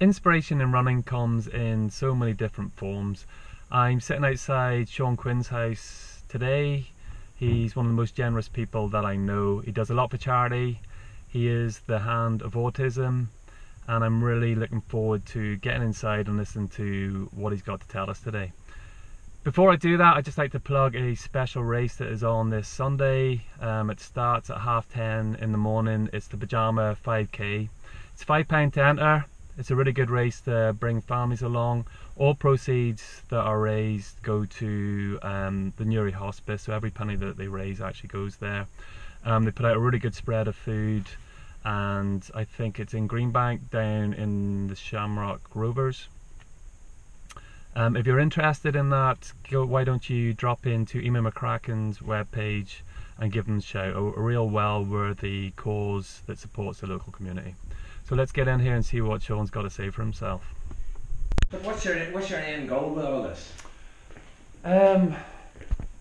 Inspiration in running comes in so many different forms. I'm sitting outside Sean Quinn's house today. He's one of the most generous people that I know. He does a lot for charity. He is the hand of autism, and I'm really looking forward to getting inside and listening to what he's got to tell us today. Before I do that, I'd just like to plug a special race that is on this Sunday. Um, it starts at half ten in the morning. It's the Pajama 5K. It's £5 to enter. It's a really good race to bring families along. All proceeds that are raised go to um, the Newry Hospice, so every penny that they raise actually goes there. Um, they put out a really good spread of food, and I think it's in Greenbank down in the Shamrock Rovers. Um, if you're interested in that, go, why don't you drop into Emma McCracken's webpage and give them a shout. A, a real well worthy cause that supports the local community. So let's get in here and see what Sean's got to say for himself. But what's your what's your end goal with all this? Um,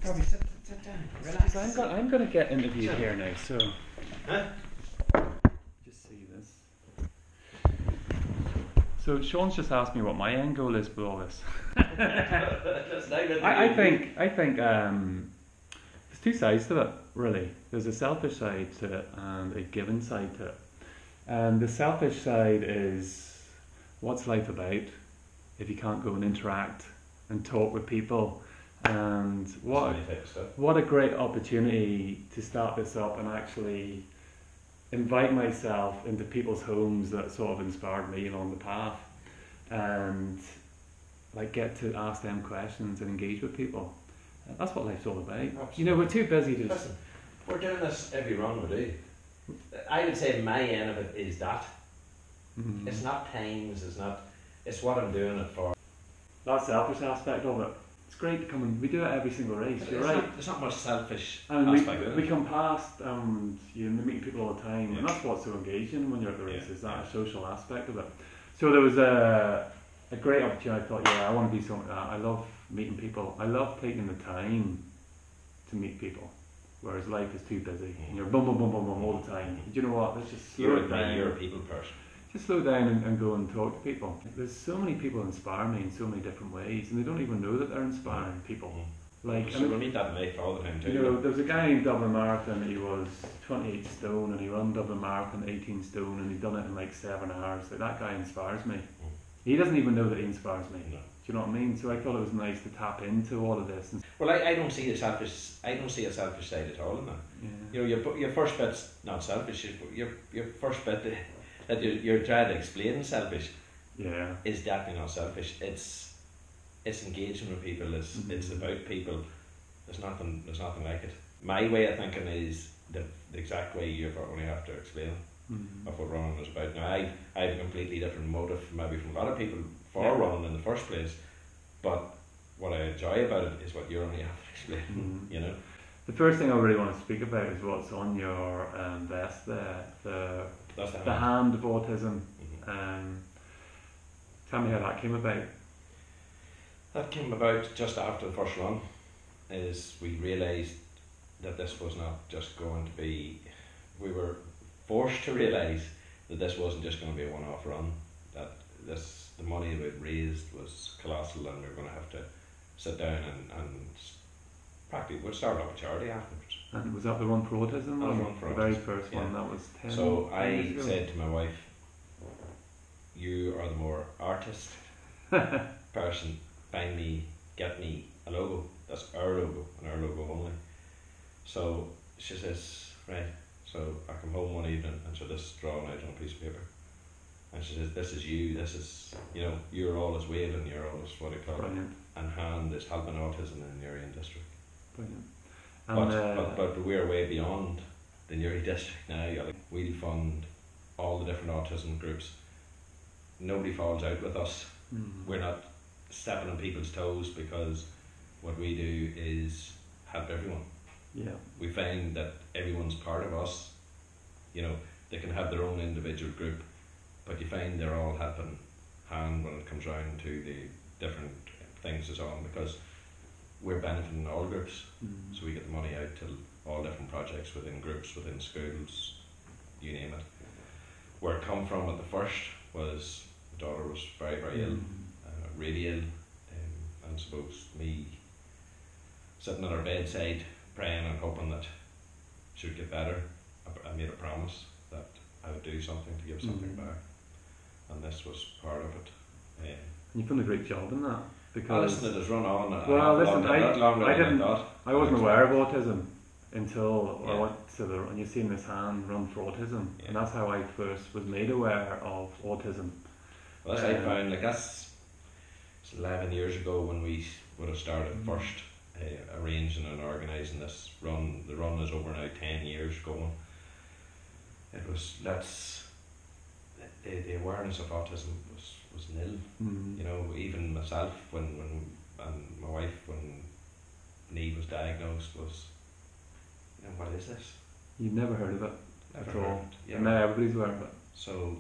Probably sit, sit down, relax. I'm, go- I'm going to get interviewed Sure. here now, so Huh? just see this. So Sean's just asked me what my end goal is with all this. That's not good. I, I think I think um, there's two sides to it really. There's a selfish side to it and a given side to it. And the selfish side is what's life about if you can't go and interact and talk with people and what what a great opportunity to start this up and actually invite myself into people's homes that sort of inspired me along the path and like get to ask them questions and engage with people. That's what life's all about. You know, we're too busy to. Listen, we're doing this every run we do. I would say my end of it is that. Mhm. It's not times, it's not, it's what I'm doing it for. that selfish aspect of it. It's great to come and we do it every single race. But You're right. Not, there's not much selfish And we, aspect of we come past and you meet people all the time, and that's what's so engaging when you're at the Yeah, races. yeah. That social aspect of it. So there was a a great opportunity. I thought, yeah, I want to do something like that. I love meeting people. I love taking the time to meet people. Whereas life is too busy, and you're boom, boom, boom, boom, boom all the time. Do you know what? Let's just slow You're, it a, down. you're a people person. Just slow down and, and go and talk to people. There's so many people inspire me in so many different ways, and they don't even know that they're inspiring people. Mm-hmm. Like, so and we meet that in life all the time too. you know, there was a guy in Dublin Marathon, he was 28 stone and he ran Dublin Marathon 18 stone and he'd done it in like seven hours. Like, that guy inspires me. Mm-hmm. He doesn't even know that he inspires me. No. Do you know what I mean? So I thought it was nice to tap into all of this. And, Well, I, I don't see a selfish. I don't see a selfish side at all in that. yeah. You know, your your first bit's not selfish. Your your first bit that you're, you're trying to explain selfish yeah. is definitely not selfish. It's it's engaging with people. It's Mhm. it's about people. There's nothing. There's nothing like it. My way of thinking is the, the exact way you only have to explain Mhm. of what running is about. Now, I I have a completely different motive, maybe from a lot of people for Yeah. running in the first place. But what I enjoy about it is what you're only have to explain. Mhm. You know. The first thing I really want to speak about is what's on your um, vest there, the, That's the, the hand of autism. Mhm. Um, tell me how that came about. That came about just after the first run, is we realised that this was not just going to be, we were forced to realise that this wasn't just going to be a one-off run, this, the money we'd raised was colossal and we were going to have to sit down and, and practically, we'd start up a charity afterwards. And was that the one for autism? That was one? for the very first yeah. one. That was ten. So 10 I said to my wife, you are the more artist person, find me, get me a logo. That's our logo and our logo only. So she says, right. So I come home one evening and so this is drawn out on a piece of paper. And she says, this is you, this is, you know, you're always waving, you're always what do you call it? Brilliant, And hand is helping autism in the Newry district. brilliant. But, And uh, but, but we're way beyond the Newry district now. Like, we fund all the different autism groups. Nobody falls out with us. mm, We're not stepping on people's toes because what we do is help everyone. yeah, We find that everyone's part of us. You know, they can have their own individual group, but you find they're all helping hand when it comes round to the different things and so on because we're benefiting all groups. mm, So we get the money out to all different projects within groups, within schools, you name it. Where it come from at the first was my daughter was very, very ill, Mm. uh, really ill, um, and I suppose me sitting at her bedside praying and hoping that she would get better. I, I made a promise that I would do something to give something Mm. back, and this was part of it. Um, And you've done a great job in that well, because listen, it has run on. Well, lot listen, longer, I- I didn't-. I wasn't aware of autism until I Yeah. went to the and you've seen this hand run for autism, Yeah. and that's how I first was made aware of autism. Well, that's I Um, found like that's it's eleven years ago when we would have started Mm. first uh, arranging and organising this run. The run is over now ten years going. It was let's the, the awareness of autism was was nil. Mm. You know, even myself when when and my wife when Neve was diagnosed was you know what is this? You've never heard of it Never at all. of it, you And now everybody's aware of it. So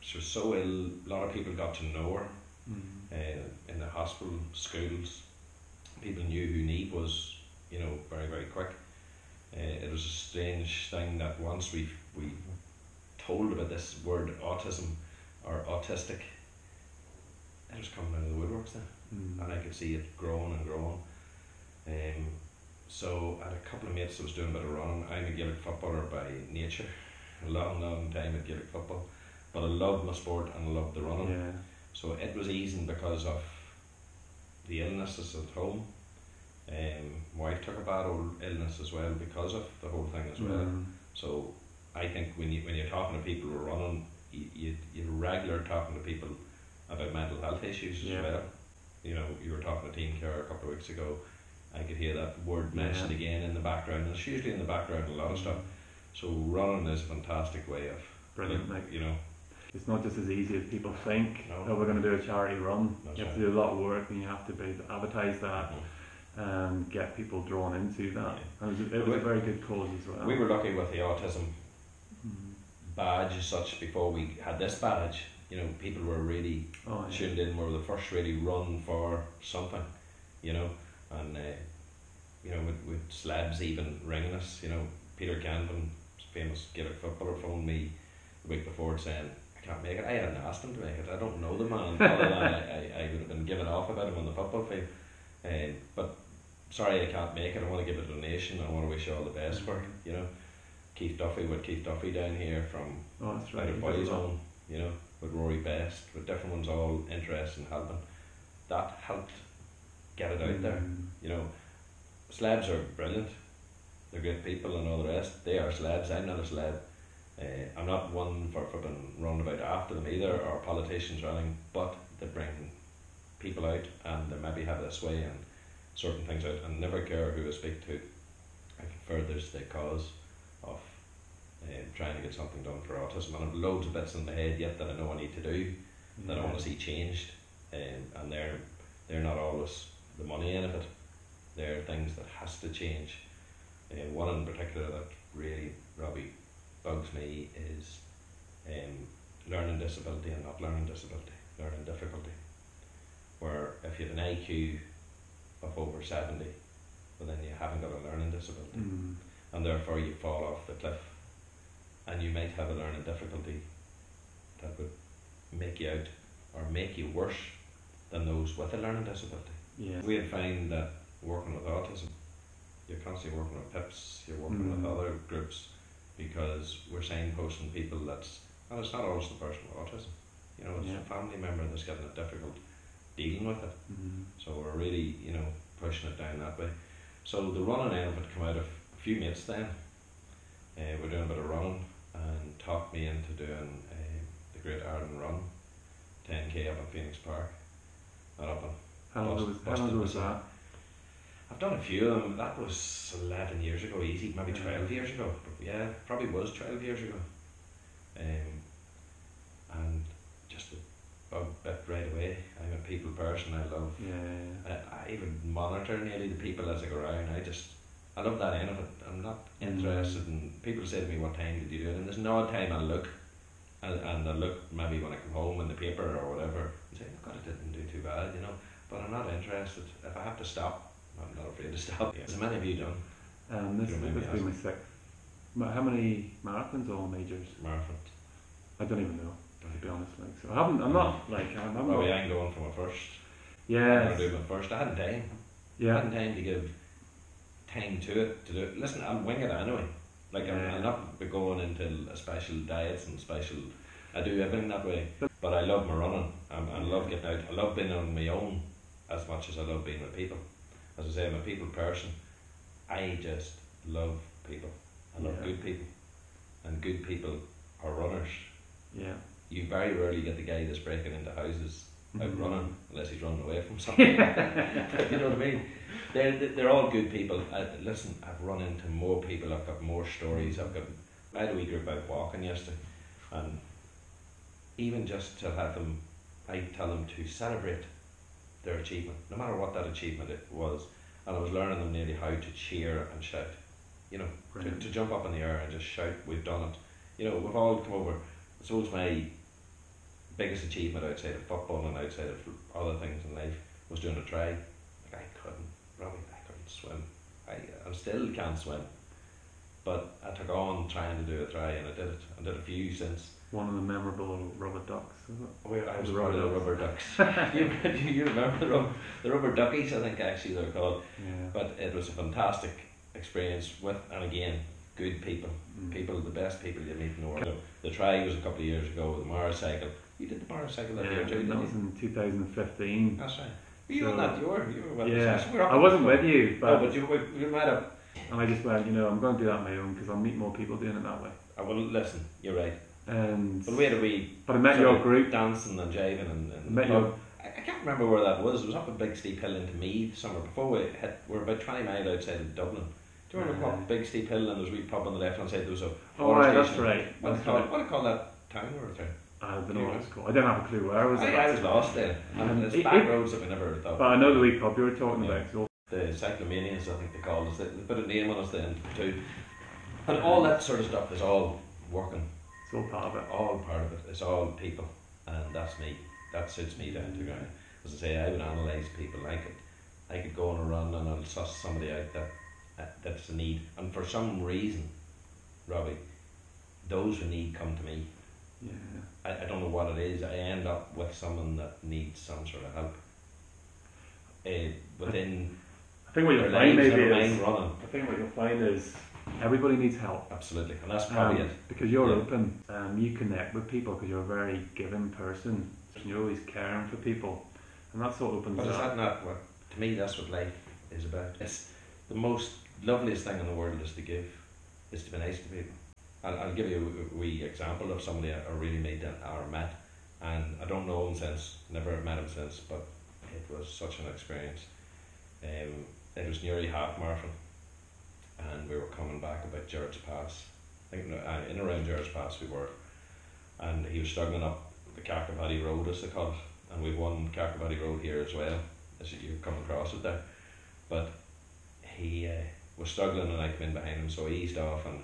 she was so ill. A lot of people got to know her Mm. uh, in the hospital, schools. People knew who Neve was, you know, very very quick. Uh, it was a strange thing that once we we told about this word autism or autistic, it was coming out of the woodworks then, Mm. and I could see it growing and growing. Um, so I had a couple of mates that was doing a bit of running. I'm a Gaelic footballer by nature, a long long time at Gaelic football, but I loved my sport and I loved the running. Yeah. So it was easing because of the illnesses at home. Um, my wife took a bad old illness as well because of the whole thing as well. Mm. So I think when you when you're talking to people who are running, you, you you're regular talking to people about mental health issues as Yeah. well. You know, you were talking to Team Care a couple of weeks ago. I could hear that word mentioned Yeah. again in the background. And it's usually in the background a lot of stuff. So running is a fantastic way of Brilliant. like, you know it's not just as easy as people think. No. Oh, we're going to do a charity run. That's you have right. to do a lot of work, and you have to be advertise that mhm. and get people drawn into that. Yeah. And it was, a, it was a very good cause as well. we were lucky with the autism. Badge as such before we had this badge. You know, people were really Oh, yeah. tuned in. We were the first really run for something, you know, and uh, you know, with, with slabs even ringing us. You know, Peter Canavan, famous Gaelic footballer, phoned me the week before saying, "I can't make it." I hadn't asked him to make it. I don't know the man. other than I, I, I would have been given off about him on the football field. Um, but sorry, I can't make it. I want to give a donation. I want to wish you all the best for it. You know, Keith Duffy with Keith Duffy down here from Oh, that's out right. of you boys on, you know, with Rory Best, with different ones all interested in helping. That helped get it out there. Mm. You know, slabs are brilliant. They're great people and all the rest. They are slabs. I'm not a slab. Uh, I'm not one for, for being run about after them either, or politicians or anything, but they bring people out and they maybe have a sway and sorting things out and never care who I speak to. I think furthers the cause of um, trying to get something done for autism. And I've loads of bits in my head yet that I know I need to do that I want to see changed, um, and they're they're not always the money end of it. They're things that has to change. Uh, one in particular that really Robbie bugs me is um, learning disability and not learning disability, learning difficulty. Where if you have an IQ of over seventy, well then you haven't got a learning disability Mm. And therefore you fall off the cliff and you might have a learning difficulty that would make you out or make you worse than those with a learning disability. Yeah. We had found that working with autism, you're constantly working with PIPs, you're working Mm. with other groups because we're signposting people that's, and it's not always the person with autism, you know, it's Yeah. a family member that's getting it difficult dealing with it. Mm. So we're really, you know, pushing it down that way. So the running end of it come out of few mates then. Uh, we're doing a bit of running and talked me into doing uh, the Great Ireland Run, 10k up in Phoenix Park. And up in, How long was, how long was that? I've done a few of them. That was 11 years ago, easy, maybe Yeah. 12 years ago. But yeah, probably was 12 years ago. Um, and just a bit right away. I'm a people person. I love Yeah. I, I even monitor nearly the people as I go around. I just, I love that end of it. I'm not Mm. interested in, people say to me, what time did you do it? And there's no time I look, and, and I look maybe when I come home in the paper or whatever, and say, oh God, I didn't do too bad, you know. But I'm not interested. If I have to stop, I'm not afraid to stop. As many of you done? Um, this this will be my sixth. How many marathons or majors? Marathons. I don't even know. To be honest, like so, I haven't. I'm not like I'm, I'm Well, not. I'm going for my first. Yeah. I'm to do my first. I hadn't time. Yeah. I Yeah. hadn't time to give time to it to do it. Listen, I'm winging it anyway. Like I'm, Yeah. I'm not be going into a special diets and special. I do everything that way, but I love my running. I'm, I love getting out. I love being on my own as much as I love being with people. As I say, I'm a people person. I just love people. I love Yeah. good people, and good people are runners. Yeah. You very rarely get the guy that's breaking into houses out Mhm. running unless he's running away from something. you know what I mean? They're, they're all good people. I, listen, I've run into more people, I've got more stories. I've got, I had a wee group out walking yesterday, and even just to have them, I tell them to celebrate their achievement, no matter what that achievement it was. And I was learning them nearly how to cheer and shout, you know, to, to jump up in the air and just shout, we've done it. You know, we've all come over. I suppose my biggest achievement outside of football and outside of other things in life was doing a tri. Like I couldn't, Robbie, I couldn't swim. I, I still can't swim. But I took on trying to do a tri and I did it. I did a few since. One of the memorable rubber ducks. Is it? Oh, I was part of the rubber rubber ducks. you, do you remember the, rub, the rubber duckies? I think actually they're called. Yeah. But it was a fantastic experience with, and again, good people. Mm. People, the best people you meet in the world. The tri was a couple of years ago with the motorcycle. You did the motorcycle that year too, that was in 2015. That's right. Were you So- on that? You were. You were with Yeah, us. We I wasn't with you, Oh, but, but you, we, we might have. and I just went, you know, I'm going to do that on my own because I'll meet more people doing it that way. I will listen. You're right. And But we had a wee but I met your group. dancing and jiving and, I and met your I, I can't remember where that was. It was up a big steep hill into Meath somewhere before we hit. We're about twenty miles outside of Dublin. Do you remember Uh, what big steep hill and there was a wee pub on the left hand side? There was a Oh right, that's right. What do you call right. What do you call that town we were through? I don't know what. I don't have a clue where I was. I, I was lost there. And Um, there's it- back it- roads that we never thought. But I know the wee pub you were talking Yeah. about. So the cyclomanians, I think they called us. They, they put a name on us then too. And all that sort of stuff is all working, it's all part of it. all part of it. It's all people, and that's me. That suits me down to ground. As I say, I would analyse people. I could, I could go on a run and I'll suss somebody out that, that that's a need, and for some reason, Robbie, those who need come to me. Yeah. I, I don't know what it is. I end up with someone that needs some sort of help. Uh, within I think what you'll find maybe never is running. I think what you'll find is everybody needs help. Absolutely, and that's probably Um, it. because you're Yeah. open, um, you connect with people because you're a very giving person. And you're always caring for people, and that's what opens But is up. that not what, to me, that's what life is about? It's the most loveliest thing in the world is to give, is to be nice to people. I'll, I'll give you a wee example of somebody I I really made or met, and I don't know him since, never met him since, but it was such an experience. Um, it was nearly half marathon, and we were coming back about George Pass. I think uh, in around George Pass we were, and he was struggling up the Carcavati Road, as they call it, and we've won Carcavati Road here as well, as you come across it there. But he uh, was struggling, and I came in behind him, so he eased off, and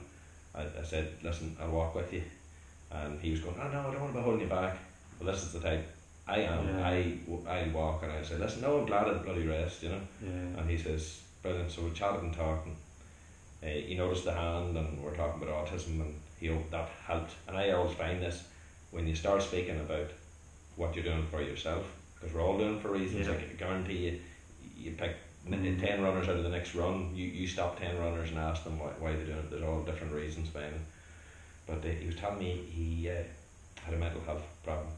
I, I said, "Listen, I'll walk with you." And he was going, "Oh no, I don't want to be holding you back." Well, this is the type I am. Yeah. I I walk, and I say, "Listen, no, I'm glad I'd bloody rest," you know. Yeah. And he says, brilliant. So we chatted and talked, and uh, he noticed the hand, and we're talking about autism, and he hope that helped. And I always find this when you start speaking about what you're doing for yourself, because we're all doing for reasons. Yeah. I guarantee you, you pick n- Mm. ten runners out of the next run. You you stop ten runners and ask them why, why they're doing it. There's all different reasons behind it. But uh, he was telling me he uh, had a mental health problem,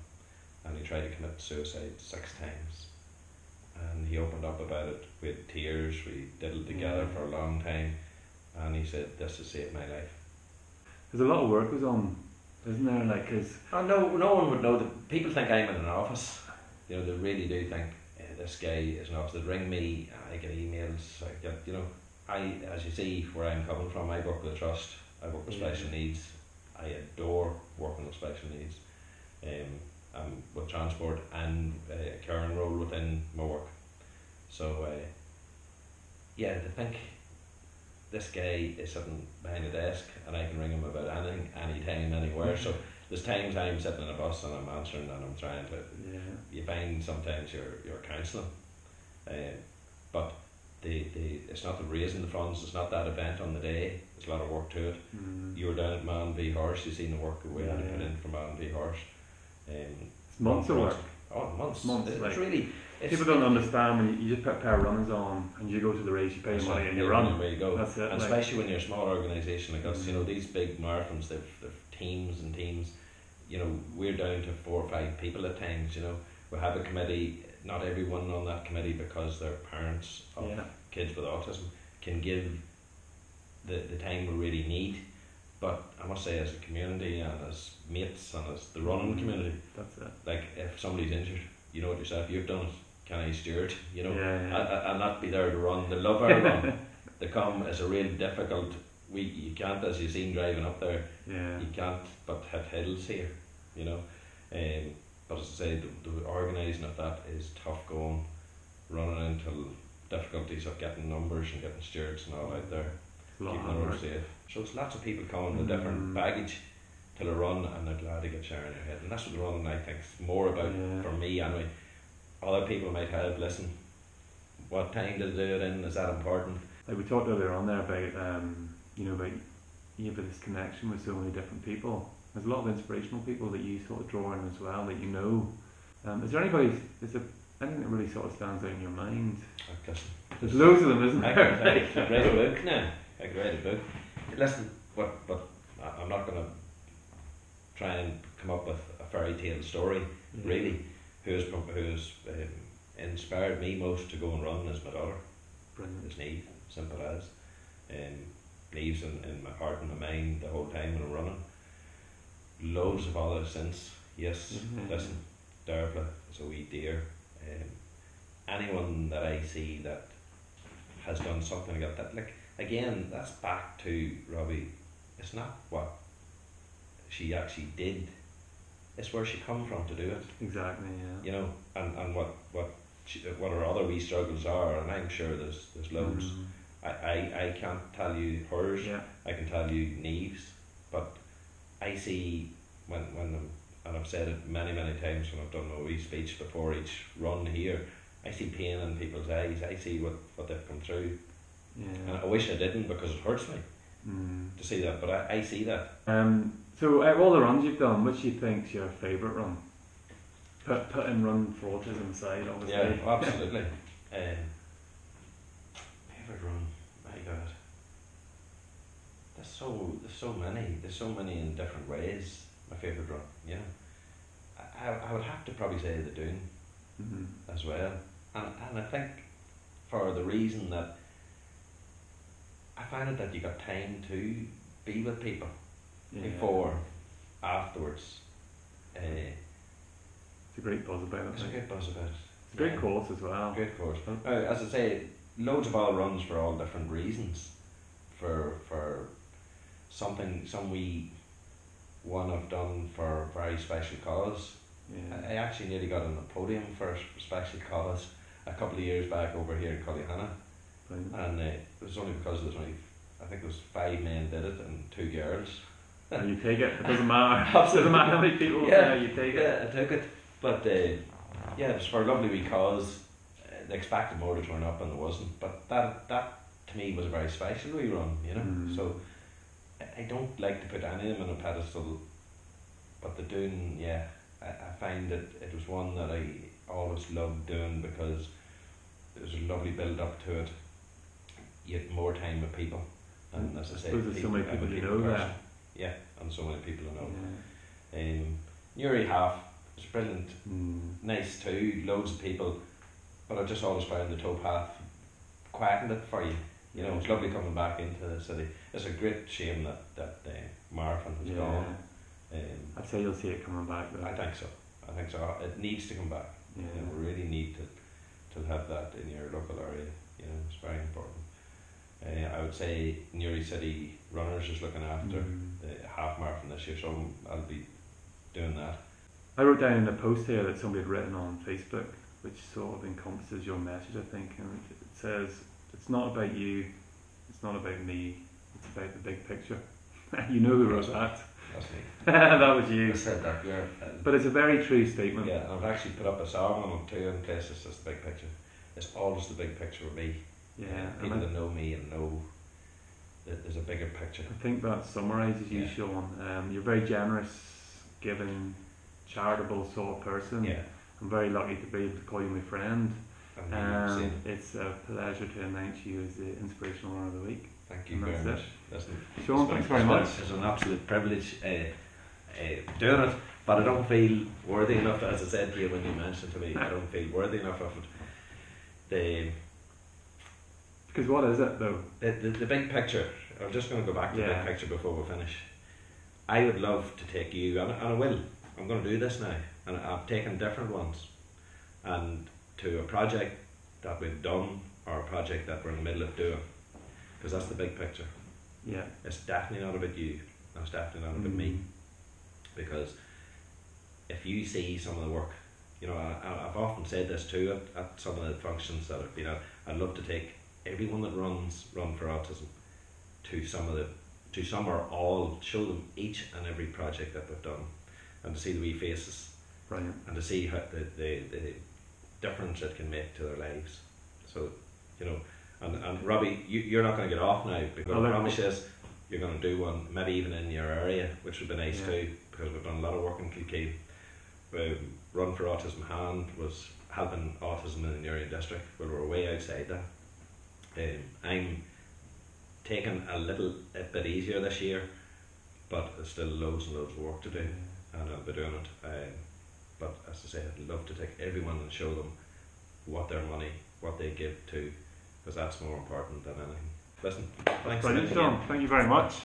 and he tried to commit suicide six times and he opened up about it with tears. We did it together Yeah. for a long time, and he said, "This has saved my life." There's a lot of work goes on, isn't there? Like, cause And no, no one would know that. People think I'm in an office. You know, they really do think this guy is an. They ring me, I get emails. I get, you know, I as you see where I'm coming from. I work with trust. I work with Yeah. special needs. I adore working with special needs. Um, I'm with transport and uh, a caring role within my work. So, uh, yeah, to think this guy is sitting behind a desk and I can ring him about anything, anytime, anywhere. So there's times I'm sitting in a bus and I'm answering and I'm trying to. yeah. You find sometimes you're you're counselling, um, but the, the it's not the raising the funds. It's not that event on the day. There's a lot of work to it. Mm. You were down at Man v Horse. You seen the work that we had to put in for Man v Horse. Um, It's months of work. Oh, months. Months, It's like- really. It's People don't understand when you, you just put a pair of runners on and you go to the race, you pay That's money and you yeah, run. Where you go. That's it. and like- especially when you're a small organisation like us, you know, Mm. these big marathons, they've, they've teams and teams. You know, we're down to four or five people at times. You know, we have a committee. Not everyone on that committee because they're parents of yeah, kids with autism can give the the time we really need. But I must say, as a community and as mates and as the running Mm. community, that's it. like if somebody's injured, you know it yourself. You've done it. Can I steward? You know, yeah, yeah. I, I, I'll not be there to run. They love our run. They come as a real difficult. We you can't, as you've seen driving up there, yeah. you can't but hit hills here, you know. Um, but as I say, the, the organising of that is tough going, running into difficulties of getting numbers and getting stewards and all out there, It's a lot keeping of the road safe. So it's lots of people coming with different Mm. baggage to the run and they're glad to get sharing their head. And that's what the running I think is more about Yeah. for me anyway. Other people might have, listen, what time to do it in, is that important? Like we talked earlier on there about, um, you know, about you have this connection with so many different people. There's a lot of inspirational people that you sort of draw in as well that you know. Um, is there anybody? Is there anything that really sort of stands out in your mind? There's loads of them, isn't there? I could write a book now. I could write a book. Listen, but but I'm not going to try and come up with a fairy tale story. Yeah. Really, who's who's um, inspired me most to go and run is my daughter. Brilliant. Is Neve, simple as. Um, Neve's in, in my heart and my mind the whole time when I'm running. Loads of others since. Yes, Mhm. listen, Dervla is a wee dear. Um, anyone that I see that has done something like that, like again, that's back to Robbie. It's not what she actually did. It's where she come from to do it Exactly. Yeah. you know, and, and what what she, what her other wee struggles are, and I'm sure there's there's loads. Mm. I, I, I can't tell you hers. Yeah. I can tell you Neve's, but I see when when I'm, and I've said it many many times when I've done my wee speech before each run here. I see pain in people's eyes. I see what, what they've come through, and I wish I didn't because it hurts me Mm. to see that. But I, I see that. Um, so, out of all the runs you've done, which do you think's your favourite run? Put put in run for autism aside, obviously. Yeah, absolutely. um, favorite run, my God. There's so there's so many. There's so many in different ways. My favorite run, yeah. I, I I would have to probably say the Dune Mhm. as well, and and I think for the reason that I find it that you got time to be with people Yeah. before, afterwards. Uh, It's a great buzz about it. It's a great buzz about it. It's a great Yeah. course as well. Great course. Uh, as I say, loads of all runs for all different reasons. For for something, some we one I've done for a very special cause. I, Yeah. I actually nearly got on the podium for a special cause a couple of years back over here in Cullyhanna, Brilliant. and uh, it was only because there's only, I think there was five men did it and two girls. And you take it. It doesn't matter. It Absolutely. doesn't matter how many people Yeah. there. You take it. Yeah, I took it, but uh, yeah, it was for a lovely wee cause. Uh, they expected more to turn up and there wasn't, but that that to me was a very special wee run, you know. Mm. So I, don't like to put any of them on a pedestal, but the Dune, yeah, I, I find that it was one that I always loved doing because there was a lovely build up to it. You had more time with people, and as I, suppose there's so many people you people know person. there. Yeah, and so many people know. Yeah. Um, Newry half was brilliant, Mm. nice too, loads of people, but I just always found the towpath quietened it for you. You know, it's lovely coming back into the city. It's a great shame that that uh, marathon has Yeah. gone. Um, I'd say you'll see it coming back though. I think so. I think so. It needs to come back. Yeah. You know, we really need to to have that in your local area. You know, it's very important. Uh, I would say Newry City Runners is looking after Mm. the half marathon this year, so I'll be doing that. I wrote down in a post here that somebody had written on Facebook, which sort of encompasses your message, I think, and it says, "It's not about you, it's not about me, it's about the big picture." you know who wrote that? That's me. that was you. I said that, yeah. But it's a very true statement. Yeah, and I've actually put up a song on it too in places, just the big picture. It's always the big picture with me. Yeah, people that know me and know that there's a bigger picture. I think that summarises you, Yeah. Sean. Um, you're very generous, giving, charitable sort of person. Yeah. I'm very lucky to be able to call you my friend. And Um, it's a pleasure to announce you as the inspirational runner of the week. Thank you and very that's much. Listen, Sean, thanks very much. It's an absolute privilege uh, uh, doing it, but I don't feel worthy enough. As I said to you when you mentioned to me, I don't feel worthy enough of it. The Because what is it though? the, the, the big picture. I'm just going to go back to the big picture before we finish. I would love to take you, and, and I will. I'm going to do this now, and I've taken different ones, and to a project that we've done or a project that we're in the middle of doing, because that's the big picture. Yeah. It's definitely not about you. It's definitely not about Mm. me, because if you see some of the work, you know, I- I've often said this too at, at some of the functions that I've been at. I'd love to take everyone that runs Run for Autism to some of the, to some or all, show them each and every project that we've done, and to see the wee faces, Brilliant. and to see how the, the, the difference it can make to their lives. So, you know, and, and Robbie, you, you're not going to get off now because I promise you this, you're going to do one, maybe even in your area, which would be nice Yeah. too, because we've done a lot of work in Kilkeel. Um, Run for Autism Hand was helping autism in the Newry district, well, we're way outside that. Um, I'm taking a little a bit easier this year, but there's still loads and loads of work to do and I'll be doing it. Um, but as I say, I'd love to take everyone and show them what their money, what they give to, because that's more important than anything. Listen, thanks Brilliant. Sean. Thank you very much.